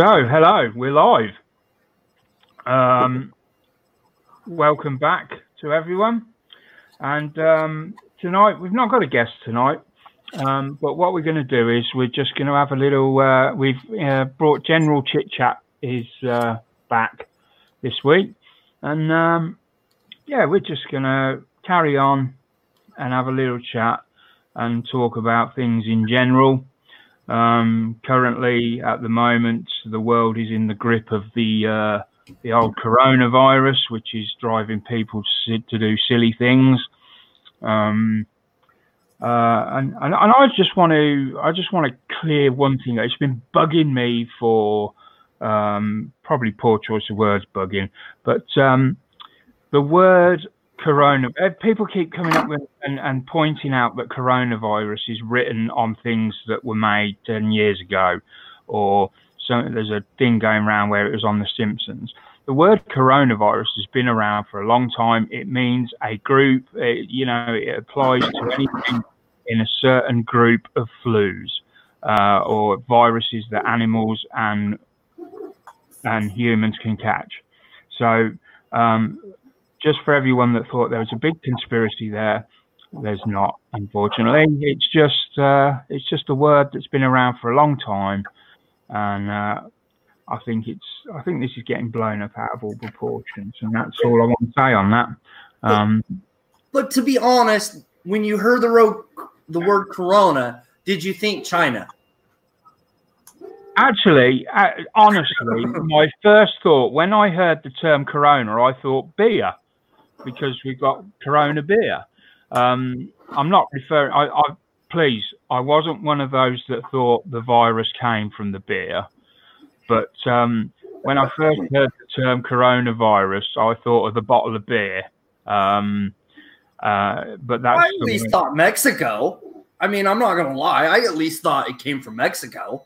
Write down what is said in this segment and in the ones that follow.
So, hello, we're live. Um, welcome back to everyone. And um, tonight, we've not got a guest tonight, um, but what we're going to do is we're just going to have a little. Uh, we've uh, brought General Chit Chat is uh, back this week, and um, yeah, we're just going to carry on and have a little chat and talk about things in general. Um, currently, at the moment, the world is in the grip of the uh, the old coronavirus, which is driving people to, to do silly things. Um, uh, and, and, and I just want to I just want to clear one thing. It's been bugging me for um, probably poor choice of words, bugging, but um, the word corona. Uh, people keep coming up with and, and pointing out that coronavirus is written on things that were made ten years ago, or so there's a thing going around where it was on The Simpsons. The word coronavirus has been around for a long time. It means a group. It, you know, it applies to anything in a certain group of flus uh, or viruses that animals and and humans can catch. So um, just for everyone that thought there was a big conspiracy there, there's not. Unfortunately, it's just uh, it's just a word that's been around for a long time, and uh, I think it's I think this is getting blown up out of all proportions, and that's all I want to say on that. Um, but, but to be honest, when you heard the word the word Corona, did you think China? Actually, uh, honestly, my first thought when I heard the term Corona, I thought beer because we've got Corona beer. Um, I'm not referring. I, I please, I wasn't one of those that thought the virus came from the beer, but um, when I first heard the term coronavirus, I thought of the bottle of beer. Um, uh, but that's I at least way. thought Mexico. I mean, I'm not gonna lie. I at least thought it came from Mexico.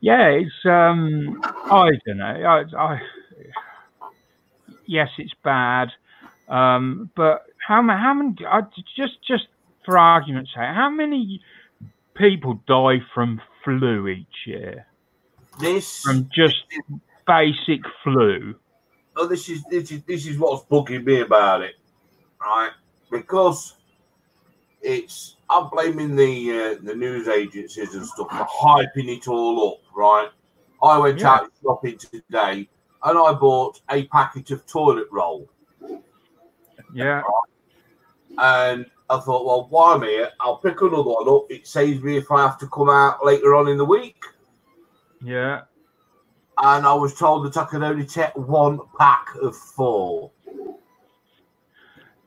Yeah, it's um, I don't know. I, I yes, it's bad. Um, but how, how many? I, just just for argument's sake, how many people die from flu each year? This from just basic flu. Oh, this is this is this is what's bugging me about it, right? Because it's I'm blaming the uh, the news agencies and stuff for hyping it all up, right? I went yeah. out shopping today and I bought a packet of toilet roll yeah. And I thought, well, while I'm here, I'll pick another one up. It saves me if I have to come out later on in the week. Yeah. And I was told that I could only take one pack of four.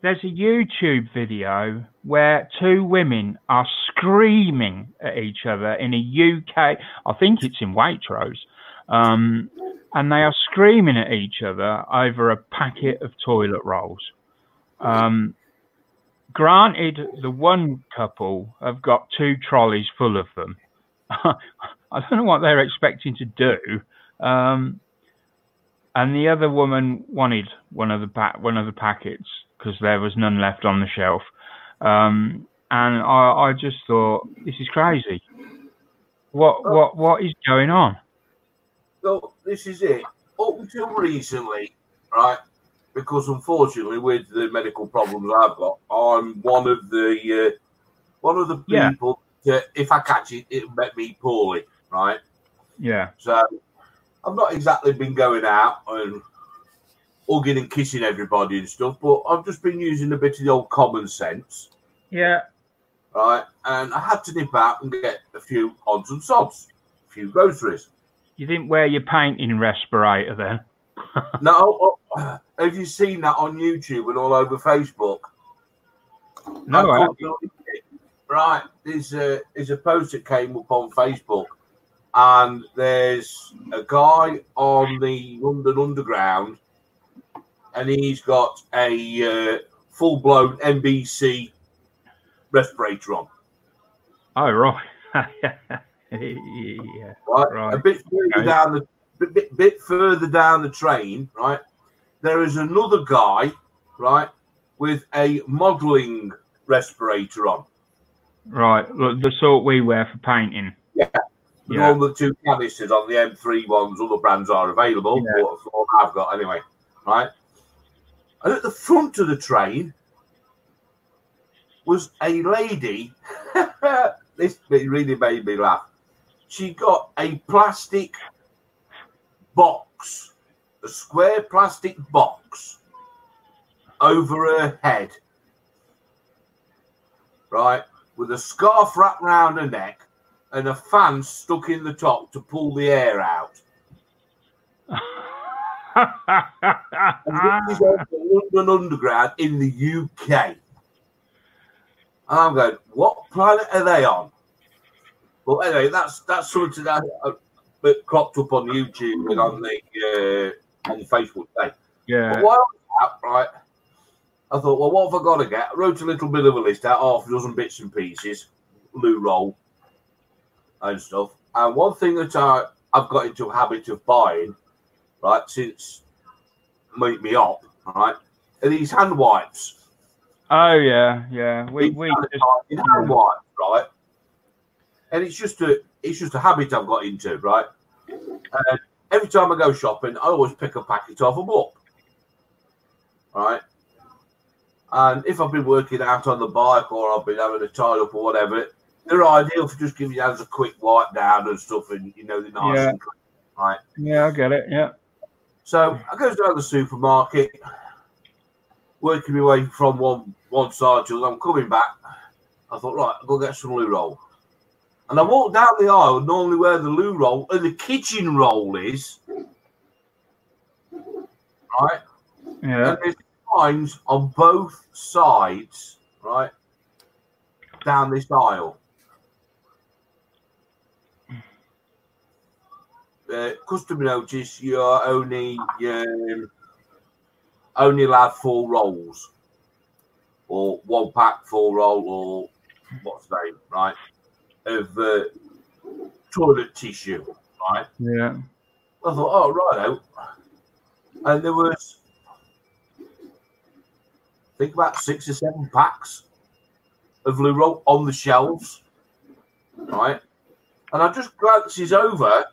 There's a YouTube video where two women are screaming at each other in a UK, I think it's in Waitrose, um, and they are screaming at each other over a packet of toilet rolls. Um, granted, the one couple have got two trolleys full of them. I don't know what they're expecting to do. Um, and the other woman wanted one of the pa- one of the packets because there was none left on the shelf. Um, and I, I just thought, this is crazy. What what what is going on? Well, this is it. Up until recently, right? Because unfortunately, with the medical problems I've got, I'm one of the uh, one of the people yeah. that if I catch it, it'll make me poorly, right? Yeah. So I've not exactly been going out and hugging and kissing everybody and stuff, but I've just been using a bit of the old common sense. Yeah. Right, and I had to nip out and get a few odds and sods, a few groceries. You didn't wear your painting respirator then? no, have you seen that on YouTube and all over Facebook? No, I right. There's a there's a post that came up on Facebook, and there's a guy on the London Underground, and he's got a uh, full blown NBC respirator on. Oh right. yeah. Right. right. A bit further okay. down the bit, bit further down the train, right, there is another guy, right, with a modelling respirator on. Right, the sort we wear for painting. Yeah, The Yeah. one with two canisters on the M3 ones, other brands are available. Yeah. But I've got anyway, right? And at the front of the train was a lady. this really made me laugh. She got a plastic box, a square plastic box over her head, right, with a scarf wrapped round her neck and a fan stuck in the top to pull the air out. And this is on the London Underground in the UK. And I'm going, what planet are they on? Well, anyway, that's that's something that uh, that cropped up on YouTube and on the uh, on Facebook today. But yeah. while I was out, right, I thought, well, what have I got to get? I wrote a little bit of a list out, half a dozen bits and pieces, loo roll and stuff. And one thing that I, I've got into a habit of buying, right, since Meet Me Up, right, are these hand wipes. Oh yeah, yeah. We we just, hand wipes, right? And it's just a it's just a habit I've got into, right? And every time I go shopping, I always pick a packet of them up, right? And if I've been working out on the bike or I've been having a tie up or whatever, they're ideal for just giving your hands a quick wipe down and stuff, and you know they're nice Yeah. and clean, right? yeah, I get it. Yeah. So I goes down to the supermarket, working my way from one one side to the other. I'm coming back. I thought, right, I'll go get some loo roll. And I walked down the aisle, normally where the loo roll and the kitchen roll is. Right? Yeah. And there's signs on both sides, right? Down this aisle. Uh, customer notice you're only um, only allowed four rolls or one pack four roll or what's the name right of uh, toilet tissue right Yeah. I thought, oh, right. And there was, I think about six or seven packs of roll on the shelves, right? And I just glances over,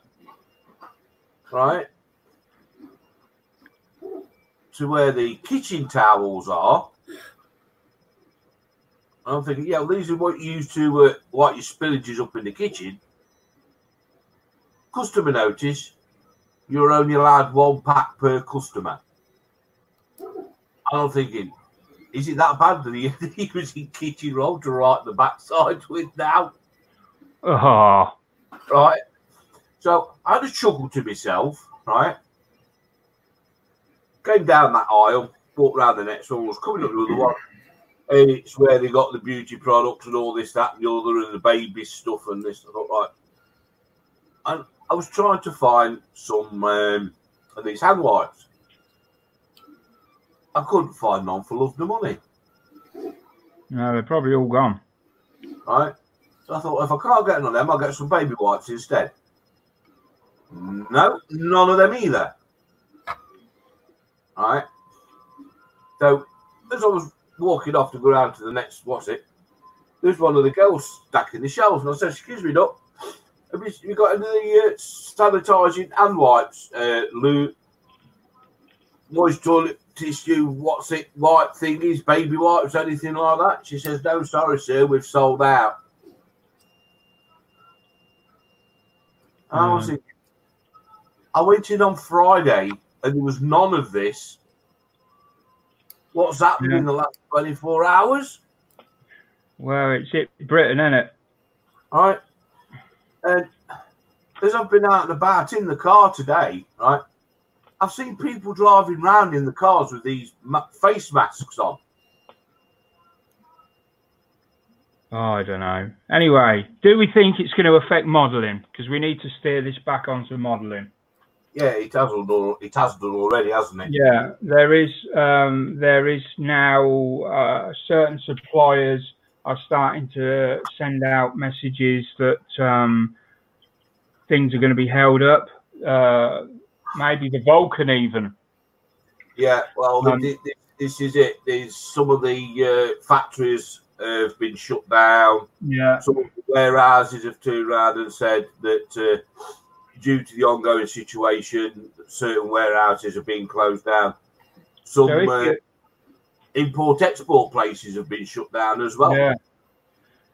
right, to where the kitchen towels are. I'm thinking, yeah, well, these are what you use to uh, wipe your spillages up in the kitchen. Customer notice, you're only allowed one pack per customer. And I'm thinking, is it that bad that he, he was in kitchen roll to write the backside with now? Oh. Right. So I had a chuckle to myself, right? Came down that aisle, walked round the next one, was coming up to the other one. It's where they got the beauty products and all this, that, and the other, and the baby stuff and this. I thought, right. And I was trying to find some um, of these hand wipes. I couldn't find none for love nor money, No, they're probably all gone. right? So I thought, if I can't get none of them, I'll get some baby wipes instead. No, none of them either. Right. So as I was walking off to go round to the next, what's it? There's one of the girls stacking the shelves, and I said, "Excuse me, doc, have you, you got any of the uh, sanitising hand wipes, uh, loo, moist toilet tissue, what's it, wipe thingies, baby wipes, anything like that?" She says, "No, sorry, sir, we've sold out." And I was Mm. thinking, I went in on Friday and there was none of this. What's happened Yeah. in the last 24 hours? Well, it's it Britain, isn't it? Right. And as I've been out and about in the car today, right, I've seen people driving round in the cars with these face masks on. Oh, I don't know. Anyway, do we think it's going to affect modelling? Because we need to steer this back onto modelling. Yeah, it has done. It has done already, hasn't it? Yeah, there is um, there is now uh, certain suppliers are starting to send out messages that um, things are going to be held up. Uh, maybe the Vulcan even. Yeah. Well, Um, thi- thi- this is it. There's some of the uh, factories have been shut down. Yeah. Some warehouses have turned around and said that uh, due to the ongoing situation, certain warehouses have been closed down. Some So uh, import export places have been shut down as well. Yeah.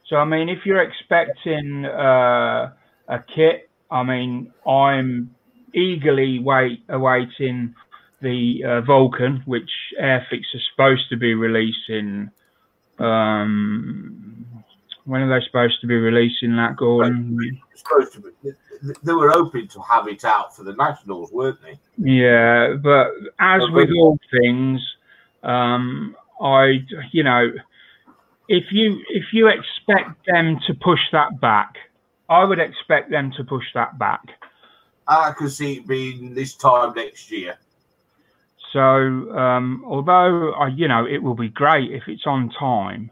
So I mean, if you're expecting uh, a kit, I mean, I'm eagerly wait awaiting the uh, Vulcan, which Airfix is supposed to be releasing. Um, when are they supposed to be releasing that, Gordon? Supposed to be. They were hoping to have it out for the nationals, weren't they? Yeah, but as Okay. with all things, um, I, you know, if you if you expect them to push that back, I would expect them to push that back. I can see it being this time next year. So, um, although I, you know, it will be great if it's on time,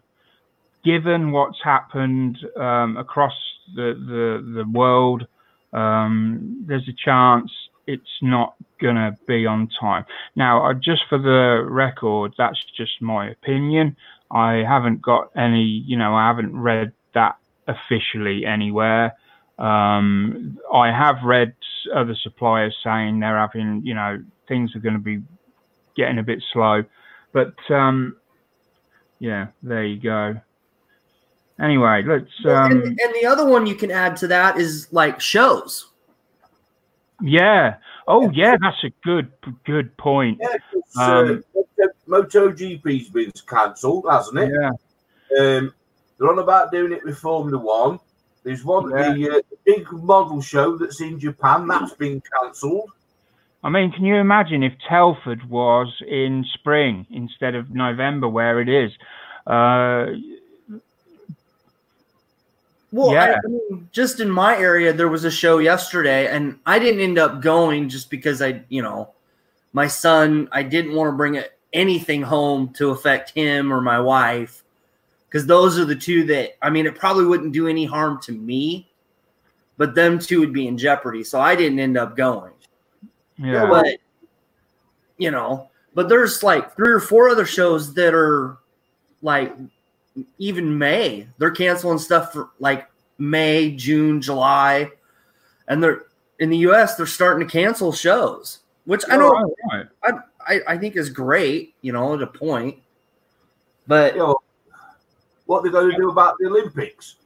given what's happened um, across the the, the world, um, there's a chance it's not gonna be on time. Now, just for the record, that's just my opinion. I haven't got any, you know, I haven't read that officially anywhere. Um, I have read other suppliers saying they're having, you know, things are going to be getting a bit slow. But um, yeah, there you go. Anyway, let's. Well, Um, and, and the other one you can add to that is like shows. yeah. Oh, yeah. That's a good, good point. Yeah, 'cause, Um, uh, MotoGP's been cancelled, hasn't it? Yeah. Um, they're on about doing it with Formula One. There's one, Yeah. the, uh, big model show that's in Japan, that's been cancelled. I mean, can you imagine if Telford was in spring instead of November, where it is? Uh, Well, Yeah. I mean, just in my area, there was a show yesterday, and I didn't end up going just because I, you know, my son, I didn't want to bring anything home to affect him or my wife, because those are the two that, I mean, it probably wouldn't do any harm to me, but them two would be in jeopardy. So I didn't end up going. yeah. But, you know, but there's like three or four other shows that are like even May. They're canceling stuff for like May, June, July. And they're in the US, they're starting to cancel shows, which I know Right, right. I, I think is great, you know, at a point. But You know, what they're going to do about the Olympics?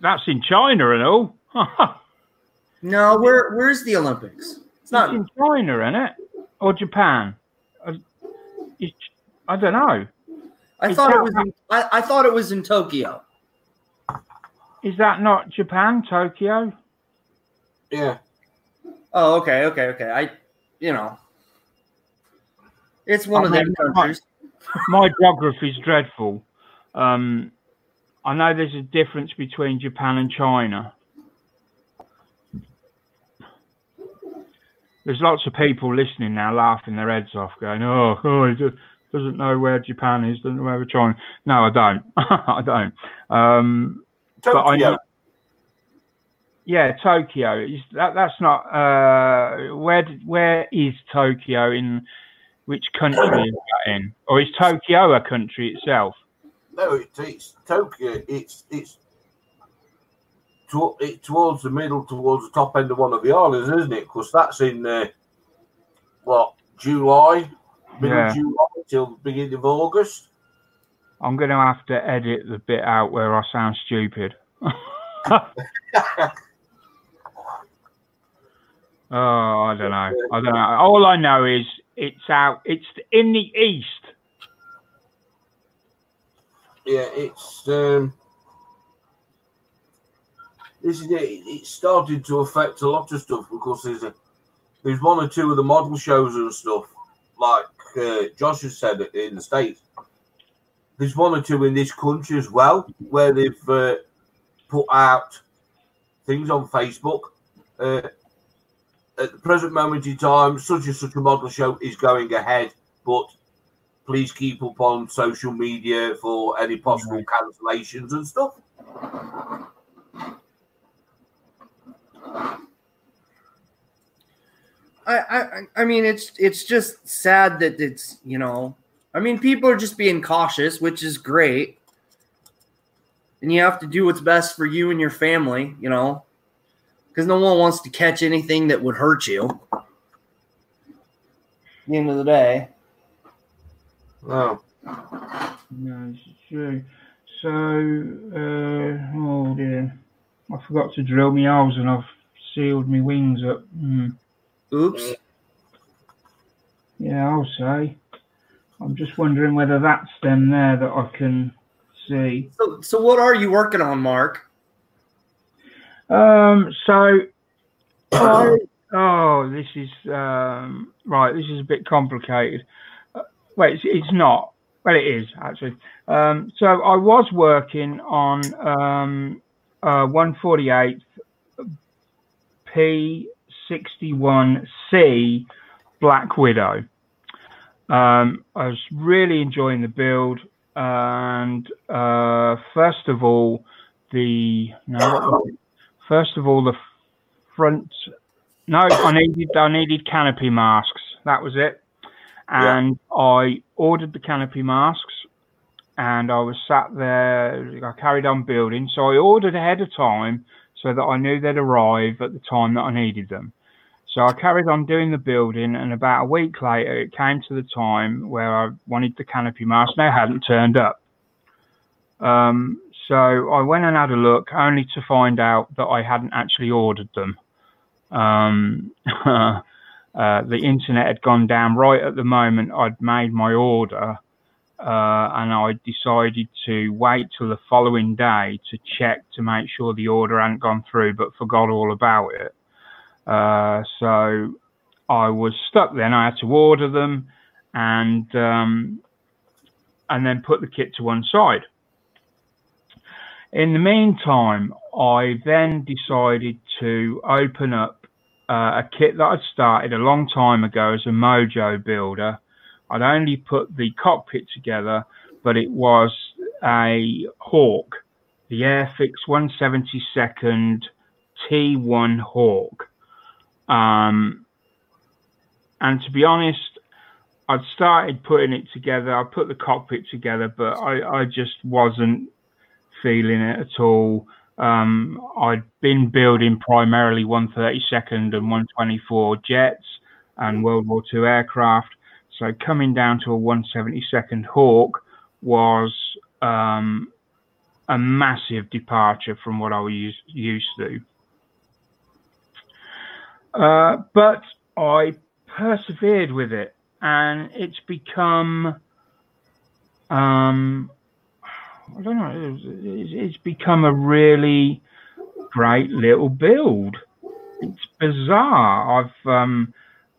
That's in China and all. no, where where's the Olympics? It's It's not in China, isn't it? Or Japan? Uh, it's- I don't know. I Is thought it that- was in, I, I thought it was in Tokyo. Is that not Japan, Tokyo? Yeah. Oh, okay, okay, okay. I you know it's one I of them countries. My geography is dreadful. Um, I know there's a difference between Japan and China. There's lots of people listening now laughing their heads off, going, "Oh, oh he just doesn't know where Japan is, doesn't know where China." No, I don't. I don't. Um, but I Tokyo. know. Yeah, Tokyo. Is that that's not uh, where did- where is Tokyo in which country is that in, or is Tokyo a country itself? No, it, it's Tokyo. It's it's to, it, towards the middle, towards the top end of one of the islands, isn't it? Because that's in uh, what July, middle Yeah. July till beginning of August. I'm going to have to edit the bit out where I sound stupid. Oh, I don't know. I don't know. All I know is it's out. It's in the east. Yeah, it's um, this is it. It started to affect a lot of stuff because there's a there's one or two of the model shows and stuff like uh, Josh has said in the states. There's one or two in this country as well where they've uh, put out things on Facebook. Uh, at the present moment in time, such and such a model show is going ahead, but please keep up on social media for any possible cancellations and stuff. I, I I mean it's it's just sad that it's you know I mean people are just being cautious, which is great. and you have to do what's best for you and your family, you know, because no one wants to catch anything that would hurt you. At the end of the day. No. No, it's true. So, uh, oh dear, I forgot to drill my holes and I've sealed my wings up. Hmm. Oops. Yeah, I'll say. I'm just wondering whether that's them there that I can see. So, so what are you working on, Mark? Um, so, I, oh, this is um, right. This is a bit complicated. Uh, wait, it's, it's not. Well, it is actually. Um, so I was working on um, uh, 148 P61C Black Widow. Um, I was really enjoying the build, and uh, first of all, the no, what was it? first of all the front. No, I needed I needed canopy masks. That was it, and I ordered the canopy masks, and I was sat there. I carried on building, so I ordered ahead of time so that I knew they'd arrive at the time that I needed them. So I carried on doing the building, and about a week later, it came to the time where I wanted the canopy mask. They hadn't turned up. Um, so I went and had a look, only to find out that I hadn't actually ordered them. Um, uh, the internet had gone down right at the moment I'd made my order, uh, and I decided to wait till the following day to check to make sure the order hadn't gone through, but forgot all about it. Uh, so I was stuck then. I had to order them and um, and then put the kit to one side. In the meantime, I then decided to open up uh, a kit that I'd started a long time ago as a Mojo builder. I'd only put the cockpit together, but it was a Hawk, the Airfix 172nd T1 Hawk. Um, and to be honest, I'd started putting it together. I put the cockpit together, but I, I just wasn't feeling it at all. Um, I'd been building primarily 132nd and 124 jets and World War II aircraft. So coming down to a 172nd Hawk was um, a massive departure from what I was used, used to. Uh, but I persevered with it, and it's become, um, I don't know, it's, become a really great little build. It's bizarre. I've, um,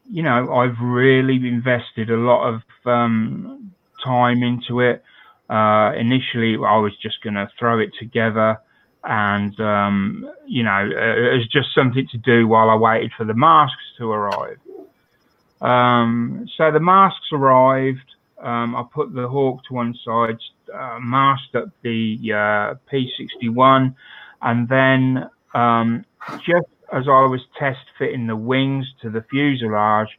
you know, I've really invested a lot of um, time into it. Uh, initially, I was just going to throw it together and um, you know it was just something to do while I waited for the masks to arrive. Um, so the masks arrived. Um, I put the Hawk to one side, uh, masked up the uh, P61, and then um, just as I was test fitting the wings to the fuselage,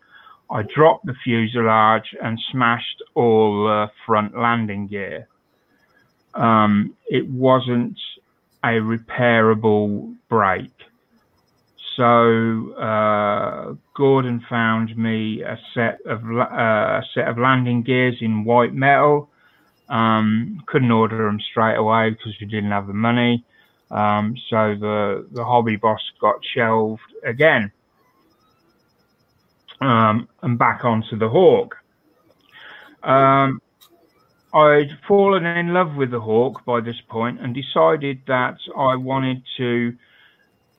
I dropped the fuselage and smashed all the front landing gear. Um, it wasn't a repairable break. So uh, Gordon found me a set of uh, a set of landing gears in white metal. Um, couldn't order them straight away because we didn't have the money. Um, so the the hobby boss got shelved again, um, and back onto the Hawk. Um, I'd fallen in love with the Hawk by this point and decided that I wanted to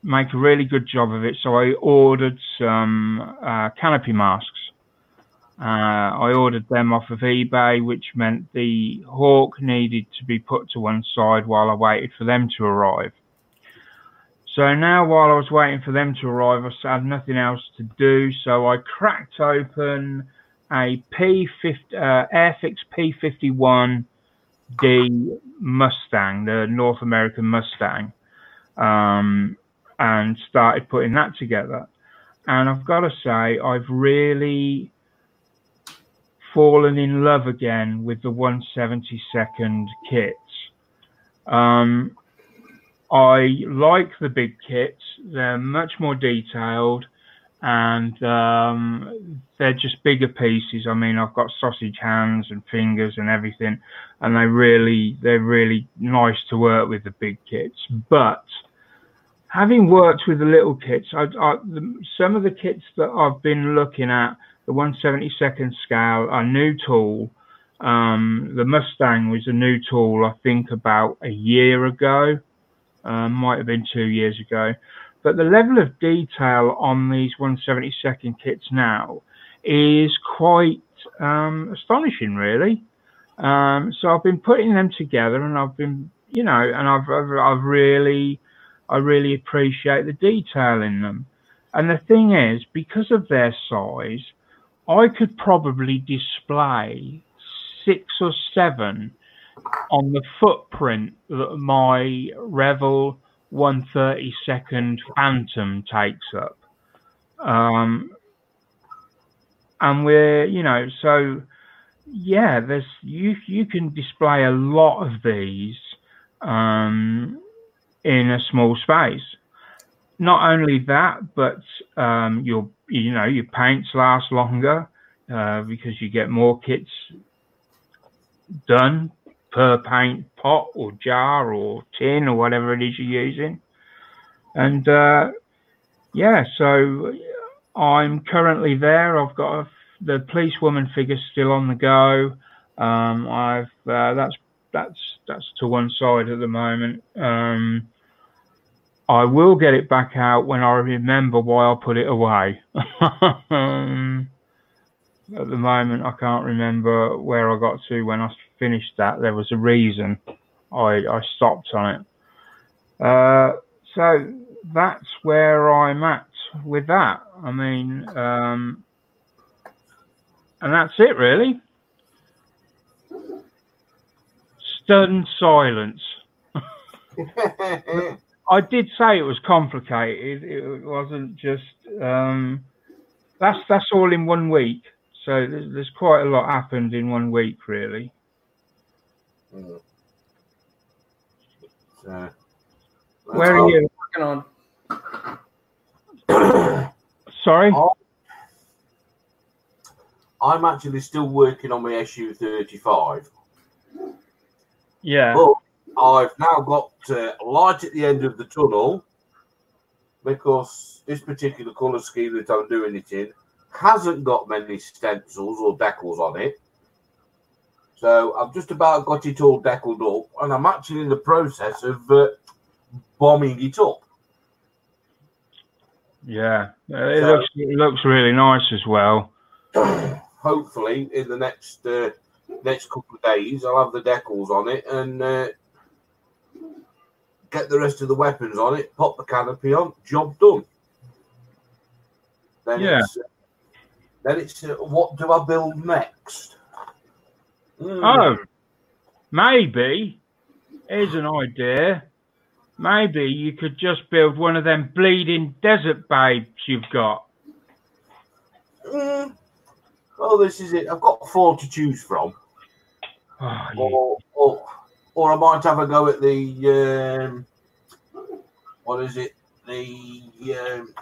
make a really good job of it. So I ordered some uh, canopy masks. Uh, I ordered them off of eBay, which meant the Hawk needed to be put to one side while I waited for them to arrive. So now, while I was waiting for them to arrive, I had nothing else to do. So I cracked open a P50 uh, Airfix P51D Mustang, the North American Mustang, um, and started putting that together. And I've got to say, I've really fallen in love again with the 172nd kits. Um, I like the big kits. They're much more detailed and um, they're just bigger pieces. I mean, I've got sausage hands and fingers and everything, and they really they're really nice to work with the big kits. But having worked with the little kits, I, I, the, some of the kits that I've been looking at, the 172nd scale, a new tool. Um, the Mustang was a new tool, I think, about a year ago. Um, might have been two years ago. But the level of detail on these 172nd kits now is quite um, astonishing, really. Um, so I've been putting them together, and I've been, you know, and I've, I've, I've really, I really appreciate the detail in them. And the thing is, because of their size, I could probably display six or seven on the footprint that my Revell 132nd Phantom takes up. Um, and we're, you know, so yeah, there's you you can display a lot of these um, in a small space. Not only that, but um, your you know your paints last longer uh, because you get more kits done per paint pot or jar or tin or whatever it is you're using. And uh, yeah, so I'm currently there. I've got a, the policewoman figure still on the go. Um, I've uh, that's that's that's to one side at the moment. Um, I will get it back out when I remember why I put it away. um, at the moment, I can't remember where I got to when I finished that. There was a reason I, I stopped on it. Uh, so that's where I'm at with that. I mean, um, and that's it really. Stunned silence. I did say it was complicated. It wasn't just. Um, that's that's all in one week. So there's, there's quite a lot happened in one week, really. Mm. So, Where are you? Working on. Sorry. I'm actually still working on my SU 35, Yeah. but I've now got uh, light at the end of the tunnel because this particular colour scheme that I'm doing it in hasn't got many stencils or decals on it. So I've just about got it all deckled up, and I'm actually in the process of uh, bombing it up. Yeah. Uh, It So- looks it looks really nice as well. Hopefully, in the next uh, next couple of days, I'll have the decals on it and uh, get the rest of the weapons on it. Pop the canopy on. Job done. Then Yeah. it's, uh, then it's uh, what do I build next? Hmm. Oh, maybe. Here's an idea. Maybe you could just build one of them bleeding desert babes you've got. Hmm. Oh, this is it. I've got four to choose from. Oh, you- or, or, or I might have a go at the um, what is it? The um,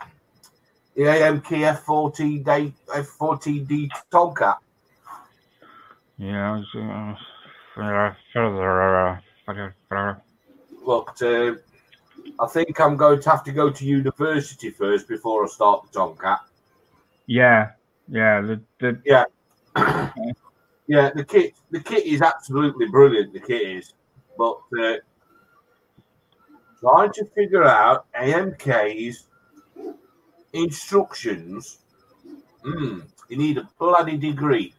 the AMK F14 day F14D Tomcat. Yeah. I was, uh. Uh, I think I'm going to have to go to university first before I start the Tomcat. Yeah. Yeah. The, the, Yeah, yeah. the kit the kit is absolutely brilliant. The kit is, but uh, trying to figure out AMK's instructions. Hmm, you need a bloody degree.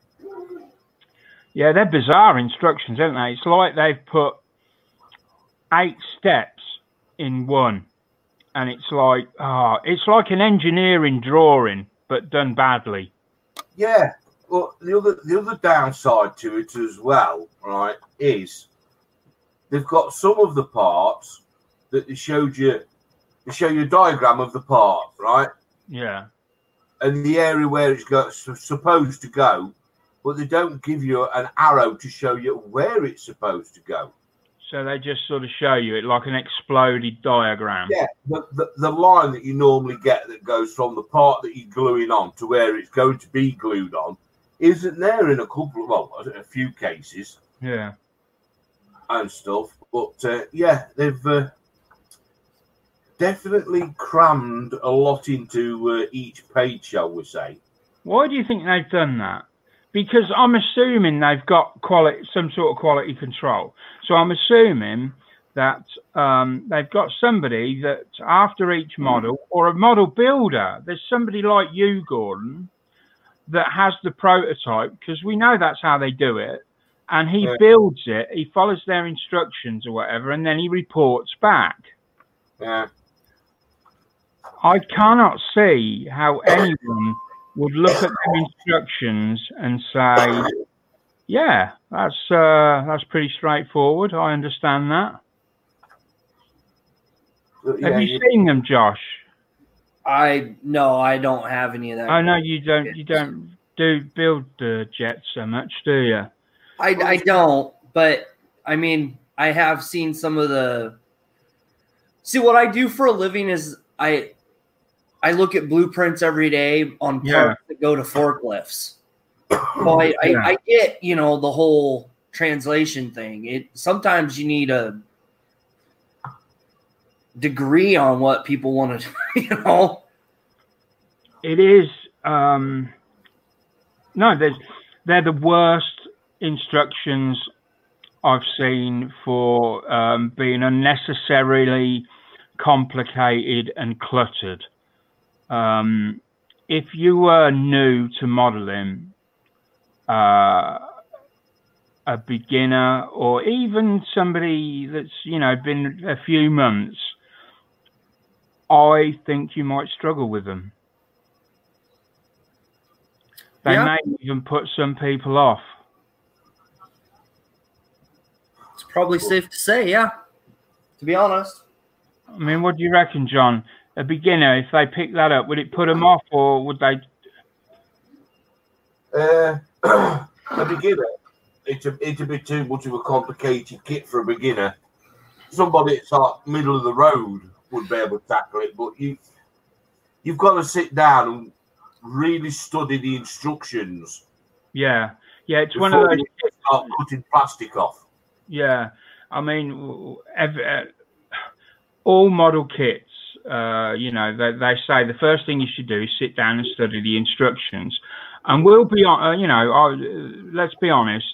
Yeah. They're bizarre instructions, aren't they? It's like they've put eight steps in one. And it's like, ah, it's like an engineering drawing, but done badly. Yeah. Well, the other the other downside to it as well, right, is they've got some of the parts that they showed you. They show you a diagram of the part, right, Yeah. and the area where it's go, su- supposed to go, but they don't give you an arrow to show you where it's supposed to go. So they just sort of show you it like an exploded diagram. Yeah, the, the, the line that you normally get that goes from the part that you're gluing on to where it's going to be glued on isn't there in a couple of, well, a few cases Yeah. and stuff. But uh, yeah, they've uh, definitely crammed a lot into uh, each page, shall we say. Why do you think they've done that? Because I'm assuming they've got quality, some sort of quality control. So I'm assuming that um, they've got somebody that after each model or a model builder, there's somebody like you, Gordon, that has the prototype because we know that's how they do it. And he Yeah. builds it, he follows their instructions or whatever, and then he reports back. Yeah. I cannot see how anyone would look at their instructions and say, "Yeah, that's uh, that's pretty straightforward. I understand that." But, Have you you- seen them, Josh? I no, I don't have any of that. I know you don't. You don't do build uh, jets so much, do you? I, I don't, but I mean, I have seen some of the. See, what I do for a living is I, I look at blueprints every day on parts Yeah. that go to forklifts. So I, Yeah. I, I get you know the whole translation thing. It sometimes you need a degree on what people want to, you know. It is. Um, no, there's, they're the worst instructions I've seen for um, being unnecessarily complicated and cluttered. Um, if you were new to modeling, uh, a beginner or even somebody that's you know been a few months, I think you might struggle with them. They Yeah. may even put some people off. It's probably safe to say, yeah. To be honest, I mean, what do you reckon, John? A beginner, if they pick that up, would it put them off, or would they? Uh, a beginner, it's a, it's a bit too much of a complicated kit for a beginner. Somebody that's like middle of the road would be able to tackle it, but you you've got to sit down and really study the instructions Yeah, yeah. It's one of those. you start cutting plastic off. Yeah, I mean, w- ev- uh, all model kits. Uh, you know, they, they say the first thing you should do is sit down and study the instructions. And we'll be. Uh, you know, uh, let's be honest.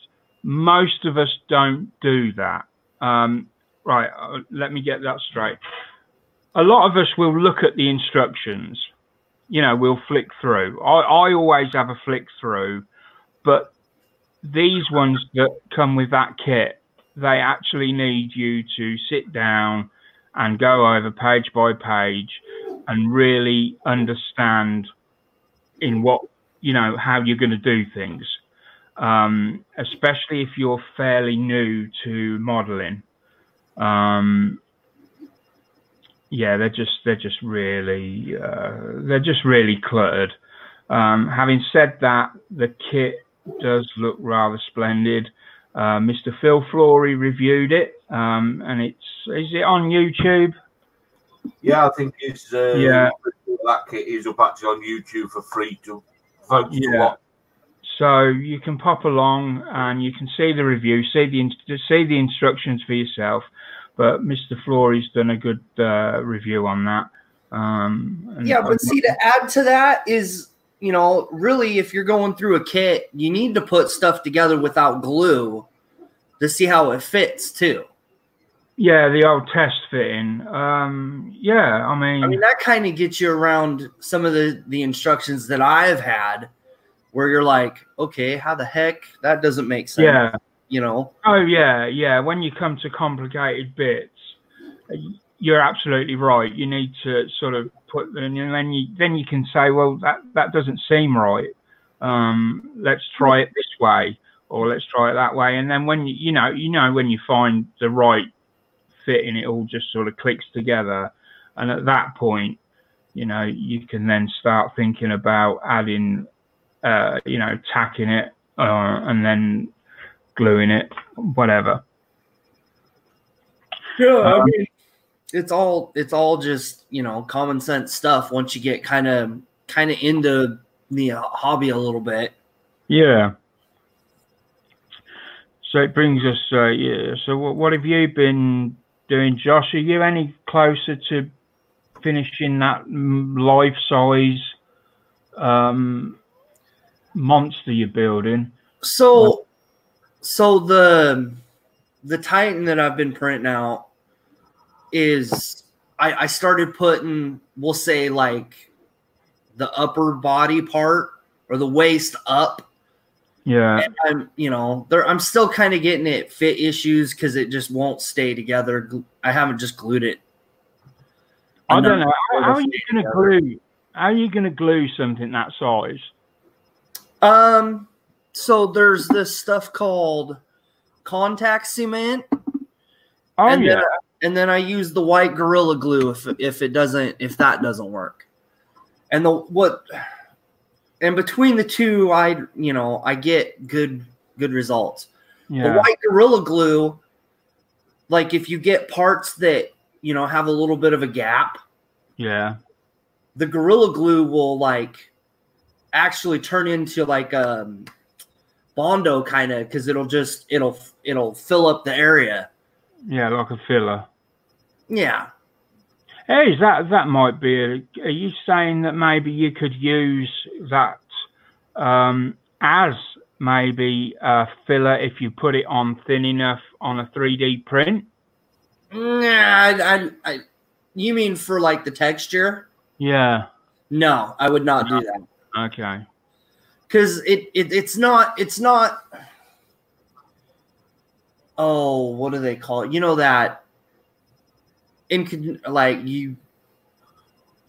Most of us don't do that. Um, right. Uh, let me get that straight. A lot of us will look at the instructions. You know, we'll flick through. I, I always have a flick through, but these ones that come with that kit, they actually need you to sit down and go over page by page and really understand in what you know how you're going to do things. Um, especially if you're fairly new to modeling. Um, yeah they're just they're just really uh, they're just really cluttered. Um, having said that the kit does look rather splendid. Uh, Mr. Phil Flory reviewed it, um, and it's is it on YouTube? Yeah, I think it's uh, Yeah. that kit is up actually on YouTube for free to folks to Yeah. watch. So you can pop along and you can see the review, see the see the instructions for yourself. But Mr. Flory's done a good uh, review on that. Um, and yeah. But see, to add to that is, you know, really, if you're going through a kit, you need to put stuff together without glue to see how it fits too. Yeah, the old test fitting. Um, yeah, I mean, I mean, that kind of gets you around some of the the instructions that I've had, where you're like, okay, how the heck that doesn't make sense? yeah. you know. Oh yeah, yeah. When you come to complicated bits, you're absolutely right. You need to sort of put them, and then you then you can say, well, that that doesn't seem right. Um, let's try it this way, or let's try it that way. And then when you you know you know when you find the right fit, and it all just sort of clicks together, and at that point, you know you can then start thinking about adding, uh, you know, tacking it, uh, and then gluing it, whatever. Yeah, I Um, mean, it's all it's all just you know common sense stuff. Once you get kind of kind of into the hobby a little bit. Yeah. So it brings us. Uh, yeah. So what, what have you been doing, Josh? Are you any closer to finishing that life size um, monster you're building? So, so the the Titan that I've been printing out is I, I started putting we'll say like the upper body part or the waist up Yeah. and I'm, you know, there. I'm still kind of getting it fit issues because it just won't stay together. I haven't just glued it. I don't know. How, how are you going to glue? How are you going to glue something that size? Um, so there's this stuff called contact cement, Oh and yeah. then and then I use the white gorilla glue if if it doesn't if that doesn't work. And the what and between the two, I you know I get good good results. The yeah. white gorilla glue, like if you get parts that you know have a little bit of a gap, Yeah. the gorilla glue will like actually turn into like um bondo kind of because it'll just it'll it'll fill up the area. Yeah. Like a filler. Yeah. Hey, is that that might be. A, are you saying that maybe you could use that um, as maybe a filler if you put it on thin enough on a 3D print? Nah, I, I, I, you mean for like the texture? Yeah. No, I would not do that Okay. because it, it it's not it's not. Oh, what do they call it? You know that in like you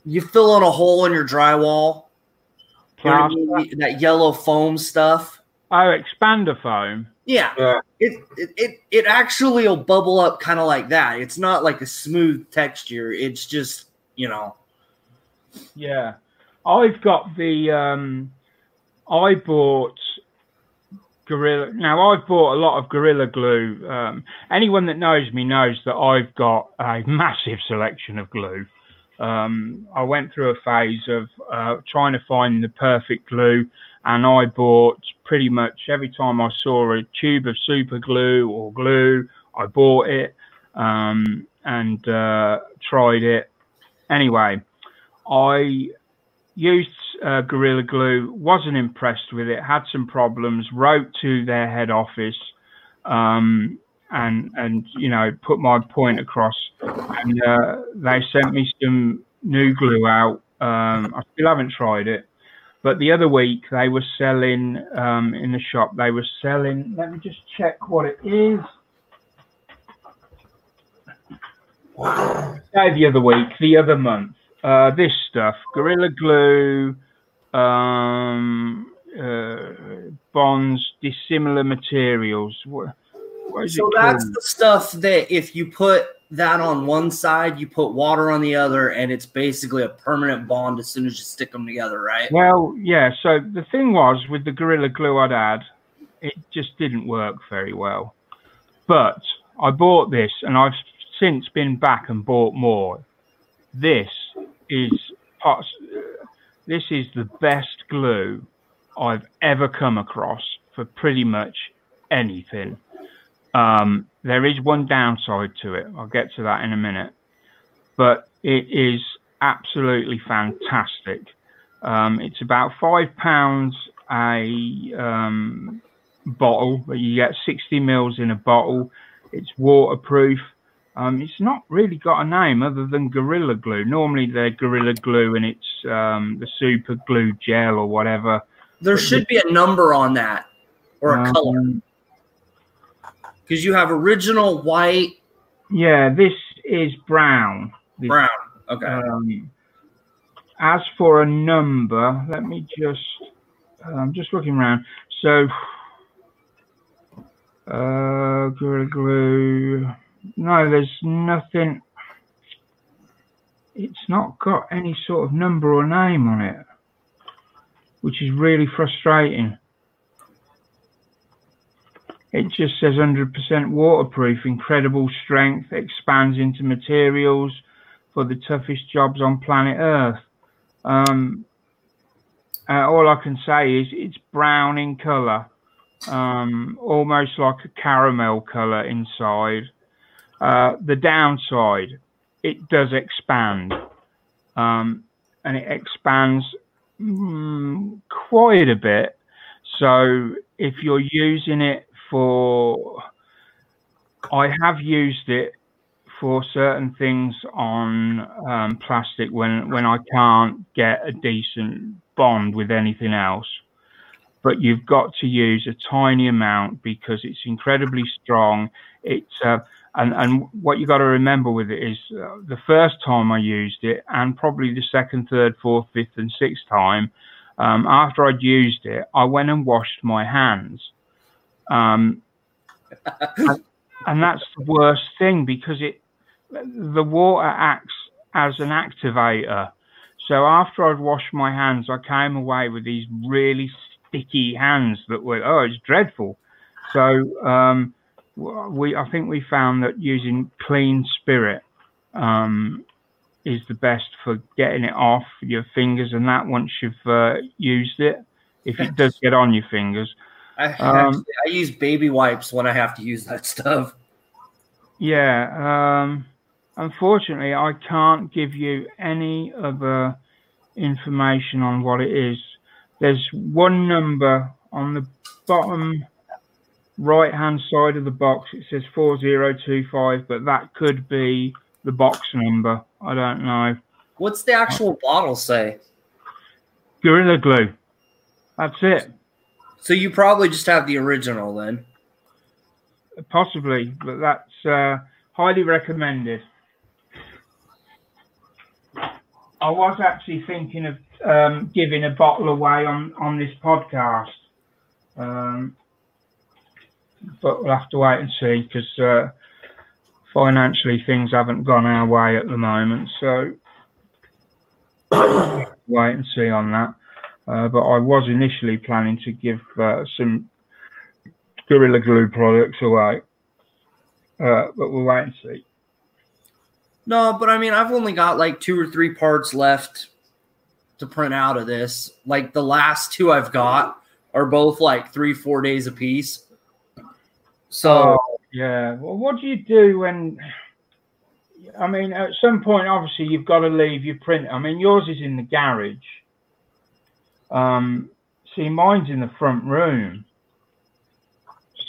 you fill in a hole in your drywall. You know I mean? Plaster? That yellow foam stuff. Oh, expander foam. Yeah, Yeah. it it it, it actually will bubble up kind of like that. It's not like a smooth texture. It's just you know. Yeah. I've got the. Um, I bought Gorilla. Now, I've bought a lot of Gorilla Glue. Um, anyone that knows me knows that I've got a massive selection of glue. Um, I went through a phase of uh, trying to find the perfect glue, and I bought pretty much every time I saw a tube of super glue or glue, I bought it um, and uh, tried it. Anyway, I used uh, Gorilla Glue, wasn't impressed with it, had some problems, wrote to their head office, um, and and you know put my point across, and uh, they sent me some new glue out. Um, I still haven't tried it, but the other week they were selling um, in the shop. They were selling. Let me just check what it is. No, the other week, the other month. Uh, this stuff, Gorilla Glue, um, uh, bonds, dissimilar materials. What, So that's called? the stuff that if you put that on one side, you put water on the other, and it's basically a permanent bond as soon as you stick them together, right? Well, yeah. So the thing was with the Gorilla Glue I'd had, it just didn't work very well. But I bought this, and I've since been back and bought more. This is poss- this is the best glue I've ever come across for pretty much anything. Um, there is one downside to it. I'll get to that in a minute, but it is absolutely fantastic. Um, it's about five pounds a um, bottle, but you get 60 mils in a bottle. It's waterproof. Um, it's not really got a name other than Gorilla Glue. Normally they're Gorilla Glue and it's um, the Super Glue Gel or whatever. There should be a number on that or a color Um, because you have original white, Yeah, this is brown. This brown. Okay. Um, as for a number, let me just, I'm just looking around. So, uh, Gorilla Glue. No, there's nothing. It's not got any sort of number or name on it, which is really frustrating. it just says 100% waterproof, incredible strength, expands into materials for the toughest jobs on planet Earth. Um, uh, all I can say is it's brown in color, um, almost like a caramel color inside. Uh, the downside, it does expand, um, and it expands mm, quite a bit. So if you're using it for, I have used it for certain things on um, plastic when when I can't get a decent bond with anything else. But you've got to use a tiny amount because it's incredibly strong. It's uh, and and what you got to remember with it is uh, the first time I used it, and probably the second, third, fourth, fifth, and sixth time. Um, after I'd used it, I went and washed my hands. Um, and, and that's the worst thing because it the water acts as an activator. So after I'd washed my hands, I came away with these really sticky hands that were oh, it's dreadful. So um, we I think we found that using clean spirit um, is the best for getting it off your fingers and that once you've uh, used it. If it does get on your fingers, I, um, I use baby wipes when I have to use that stuff. Yeah. Um, unfortunately, I can't give you any other information on what it is. There's one number on the bottom right hand side of the box. It says 4025, but that could be the box number. I don't know. What's the actual bottle say? Gorilla Glue. That's it. So you probably just have the original then. Possibly, but that's uh, highly recommended. I was actually thinking of um, giving a bottle away on, on this podcast. Um, but we'll have to wait and see because uh, financially things haven't gone our way at the moment. So wait and see on that. Uh, but I was initially planning to give uh, some Gorilla Glue products away. Uh, but we'll wait and see. No, but I mean, I've only got like two or three parts left to print out of this. Like the last two I've got are both like three, four days a piece. So oh, yeah, well, what do you do when? I mean, at some point, obviously, you've got to leave your print. I mean, yours is in the garage. Um, see, mine's in the front room,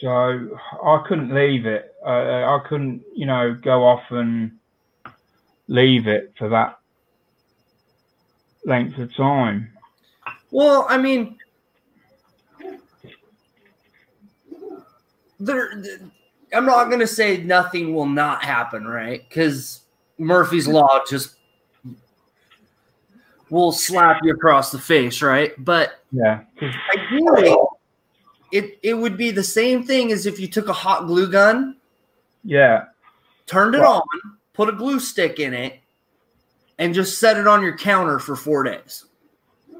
so I couldn't leave it. Uh, I couldn't, you know, go off and leave it for that length of time. Well, I mean, there. I'm not going to say nothing will not happen, right? Because Murphy's Law just will slap you across the face, right? But yeah, ideally, it it would be the same thing as if you took a hot glue gun, yeah, turned it on, put a glue stick in it, and just set it on your counter for four days.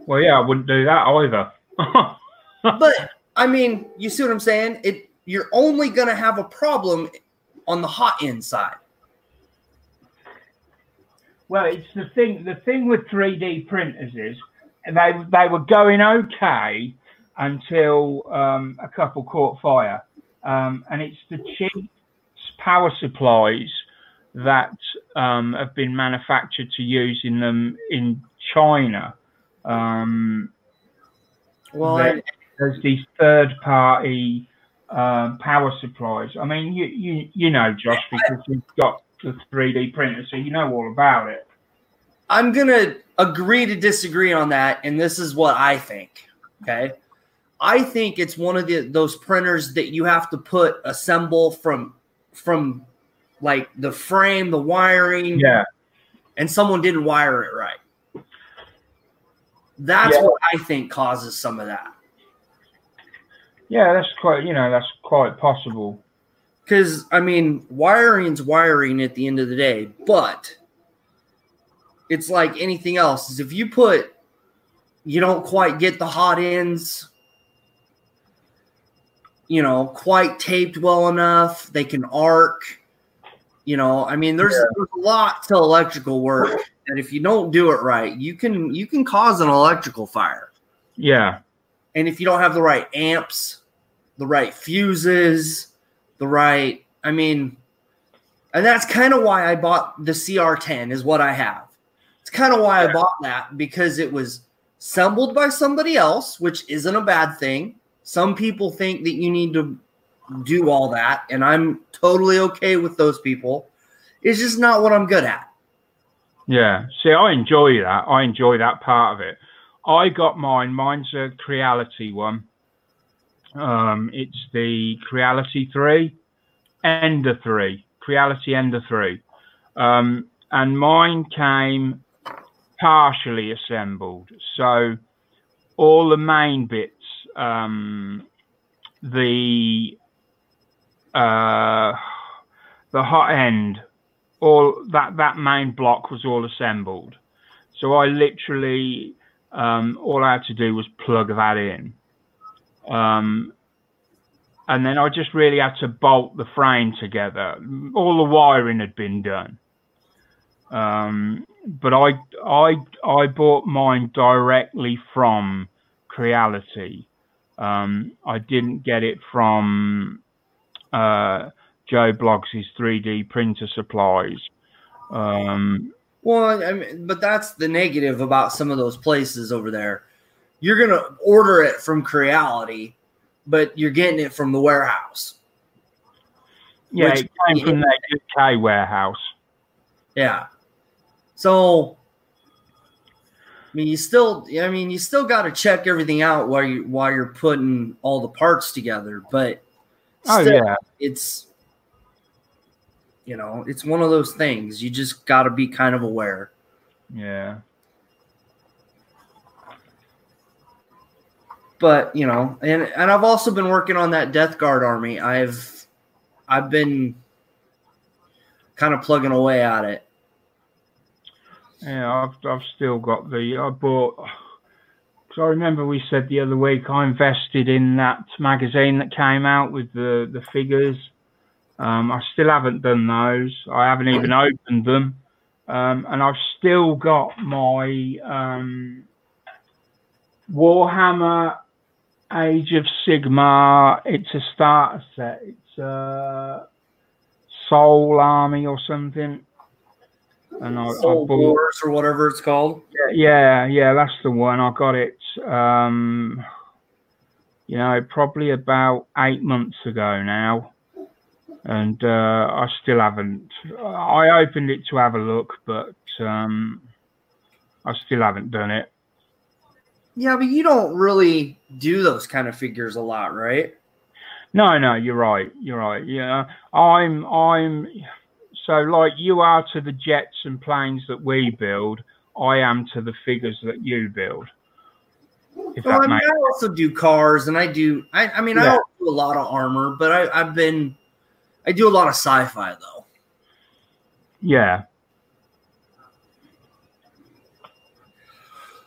Well, yeah, I wouldn't do that either. but I mean, you see what I'm saying? It you're only gonna have a problem on the hot inside. Well, it's the thing. The thing with 3D printers is they they were going okay until um, a couple caught fire, um, and it's the cheap power supplies that um, have been manufactured to use in them in China. Um, well, there's these third-party uh, power supplies. I mean, you, you you know, Josh, because you've got the 3D printer, so you know all about it. I'm gonna agree to disagree on that, and this is what I think. Okay, I think it's one of the those printers that you have to put assemble from from like the frame, the wiring. Yeah. And someone didn't wire it right. That's yeah. what I think causes some of that. Yeah, that's quite, you know, that's quite possible. Because, I mean, wiring's wiring at the end of the day, but it's like anything else. Is if you put, you don't quite get the hot ends you know, quite taped well enough. They can arc. You know, I mean, there's, there's a lot to electrical work that if you don't do it right, you can you can cause an electrical fire. Yeah. And if you don't have the right amps, the right fuses, the right, I mean, and that's kind of why I bought the CR10 is what I have. It's kind of why I bought that because it was assembled by somebody else, which isn't a bad thing. Some people think that you need to do all that, and I'm totally okay with those people. It's just not what I'm good at. Yeah. See, I enjoy that. I enjoy that part of it. I got mine. Mine's a Creality one. Um, it's the Creality 3, Ender 3, Creality Ender 3. Um, and mine came partially assembled. So all the main bits, um, the uh, the hot end, all that that main block was all assembled. So I literally um, all I had to do was plug that in. Um, and then I just really had to bolt the frame together. All the wiring had been done. Um, but I I I bought mine directly from Creality. Um, I didn't get it from uh, Joe Bloggs' 3D printer supplies. Um, Well, I mean, but that's the negative about some of those places over there. You're gonna order it from Creality, but you're getting it from the warehouse. yeah, it came from their UK warehouse. Yeah. So, I mean, you still, I mean, you still got to check everything out while you while you're putting all the parts together. But Oh still, yeah, it's you know, it's one of those things. You just got to be kind of aware. yeah. but you know and and i've also been working on that death guard army i've i've been kind of plugging away at it Yeah, I've I've still got the I bought. Cause I remember we said the other week I invested in that magazine that came out with the the figures. Um, I still haven't done those. I haven't even opened them, um, and I've still got my um, Warhammer Age of Sigmar. It's a starter set. It's a Soul Army or something. And I, I soul bought wars or whatever it's called yeah, yeah, that's the one. I got it, um, you know, probably about eight months ago now. And uh, I still haven't. I opened it to have a look, but um, I still haven't done it. yeah but you don't really do those kind of figures a lot right No, no, you're right. You're right. Yeah, I'm, I'm. So, like you are to the jets and planes that we build, I am to the figures that you build. Well, I mean, I also do cars and I do I, I mean I don't do a lot of armor but I, I've been I do a lot of sci-fi though yeah.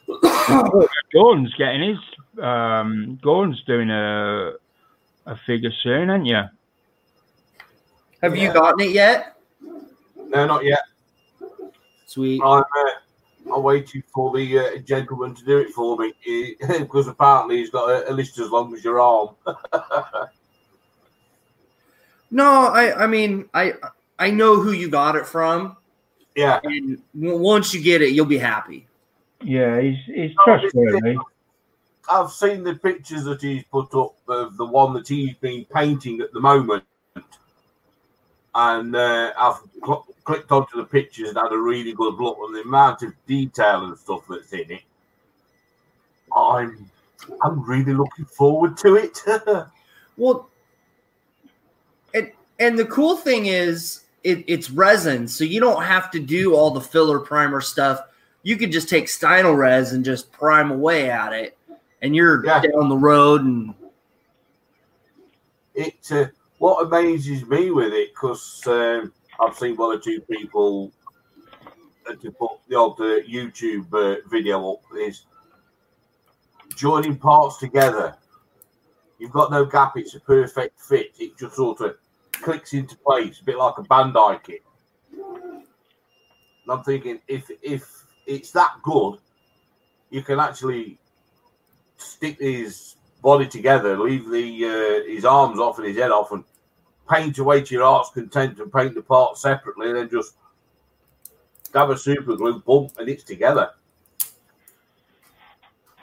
Gordon's getting his. Um, Gordon's doing a a figure soon, ain't you? have you Yeah. gotten it yet No, not yet. sweet I'm, uh, I'm waiting for the uh, gentleman to do it for me because apparently he's got a, a list as long as your arm. No, I I mean I I know who you got it from, yeah, and w- once you get it, you'll be happy. Yeah, he's he's trustworthy. I've seen the pictures that he's put up of the one that he's been painting at the moment, and uh, I've cl- clicked onto the pictures and had a really good look on the amount of detail and stuff that's in it. I'm I'm really looking forward to it. Well, and the cool thing is it, it's resin, so you don't have to do all the filler primer stuff. You could just take Stynylrez and just prime away at it, and you're Yeah. down the road. And it uh, what amazes me with it because um, I've seen one or two people uh, to put the old uh, YouTube uh, video up is joining parts together You've got no gap. It's a perfect fit. It just sort of clicks into place, a bit like a Bandai kit. And I'm thinking if if it's that good, you can actually stick his body together, leave the uh, his arms off and his head off, and paint away to your heart's content and paint the parts separately, and then just have a super glue bump and it's together.